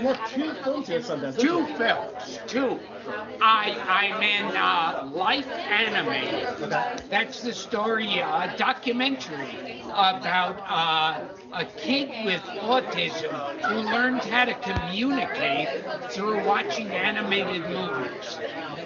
Have two films here Sundance. Two films, two. I I'm in uh, Life Animated. That's the story, a documentary about uh, a kid with autism who learned how to communicate through watching animated movies,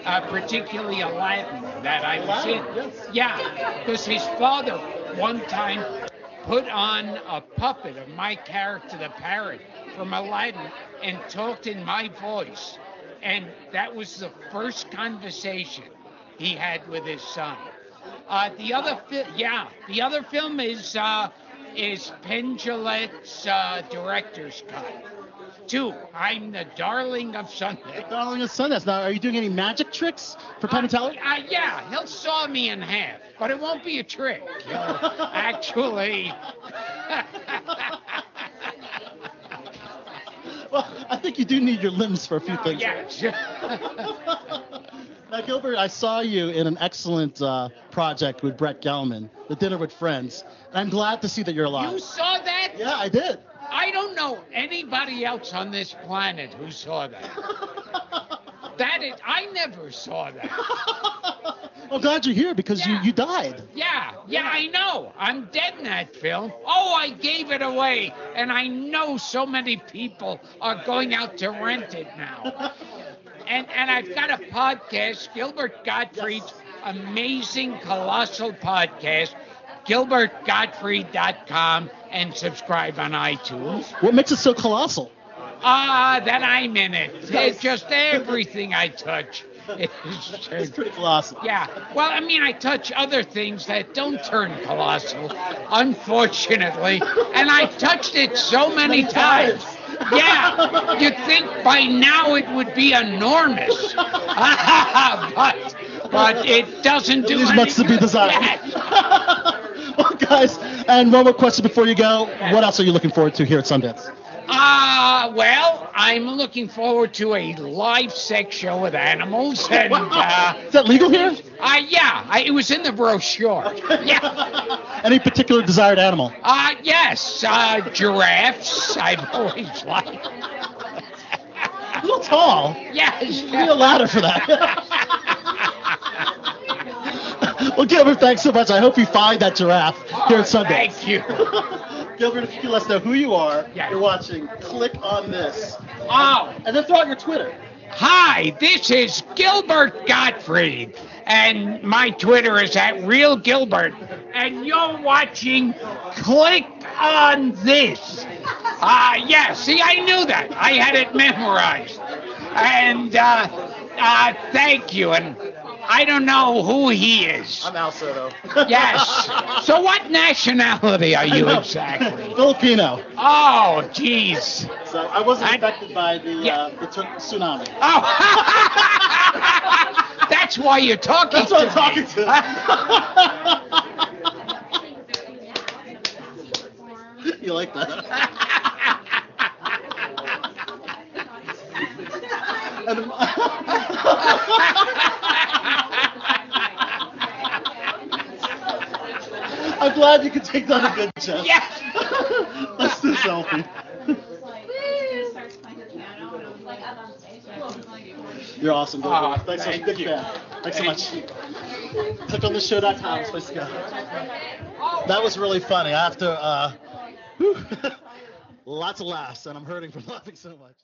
uh, particularly Aladdin that I was in. Yeah, because his father one time put on a puppet of my character, the parrot, from Aladdin, and talked in my voice. And that was the first conversation he had with his son. Uh, the other, fi- yeah, the other film is uh, is Penn Jillette's uh, director's cut. Two, I'm the darling of Sunday. Darling of Sundance. Now, are you doing any magic tricks for Penn and Teller? Uh, yeah, he'll saw me in half, but it won't be a trick. Actually. Well, I think you do need your limbs for a few things. yes. now, Gilbert, I saw you in an excellent uh, project with Brett Gelman, The Dinner with Friends. And I'm glad to see that you're alive. you saw that? Yeah, I did. I don't know anybody else on this planet who saw that. That is, I never saw that. I'm glad you're here because you, Yeah. you died. Yeah, yeah, I know. I'm dead in that film. Oh, I gave it away, and I know so many people are going out to rent it now. And and I've got a podcast, Gilbert Gottfried's amazing colossal podcast, gilbertgottfried.com, and subscribe on iTunes. What makes it so colossal? Ah, that I'm in it. It's just everything I touch. is It's just- pretty colossal. yeah. Well, I mean, I touch other things that don't turn colossal, unfortunately. And I touched it so Many times. Yeah. You'd think by now it would be enormous. but but it doesn't do any much to be desired. Well, guys, and one more question before you go. What else are you looking forward to here at Sundance? Uh, well, I'm looking forward to a live sex show with animals. And, uh, Is that legal here? uh yeah, I, it was in the brochure. Yeah. Any particular desired animal? Uh, yes, uh, giraffes. I've always liked. A little tall. Yes. You need a ladder for that. well, Gilbert, thanks so much. I hope you find that giraffe here at Sunday. Thank you. Gilbert, if you let us know who you are, Yeah. you're watching, click on this. Oh, And then throw out your Twitter. hi, this is Gilbert Gottfried, and my Twitter is at Real Gilbert, and you're watching Click on This. Ah, yeah, see, I knew that. I had it memorized. And, uh, uh, thank you, and I don't know who he is. I'm Al Soto. Yes. So what nationality are you exactly? Filipino. Oh, jeez. So I wasn't I- affected by the, Yeah. uh, the t- tsunami. Oh. That's why you're talking That's to I'm talking to. you like that? I'm glad you could take that a good chance. Yeah. Let's do a selfie. You're awesome, Gilbert. Aw, Thanks so much. thank Big you. fan. Thanks so much. you. Click on the show.com. It's supposed to go. That was really funny. I have to, uh, whew, lots of laughs, and I'm hurting from laughing so much.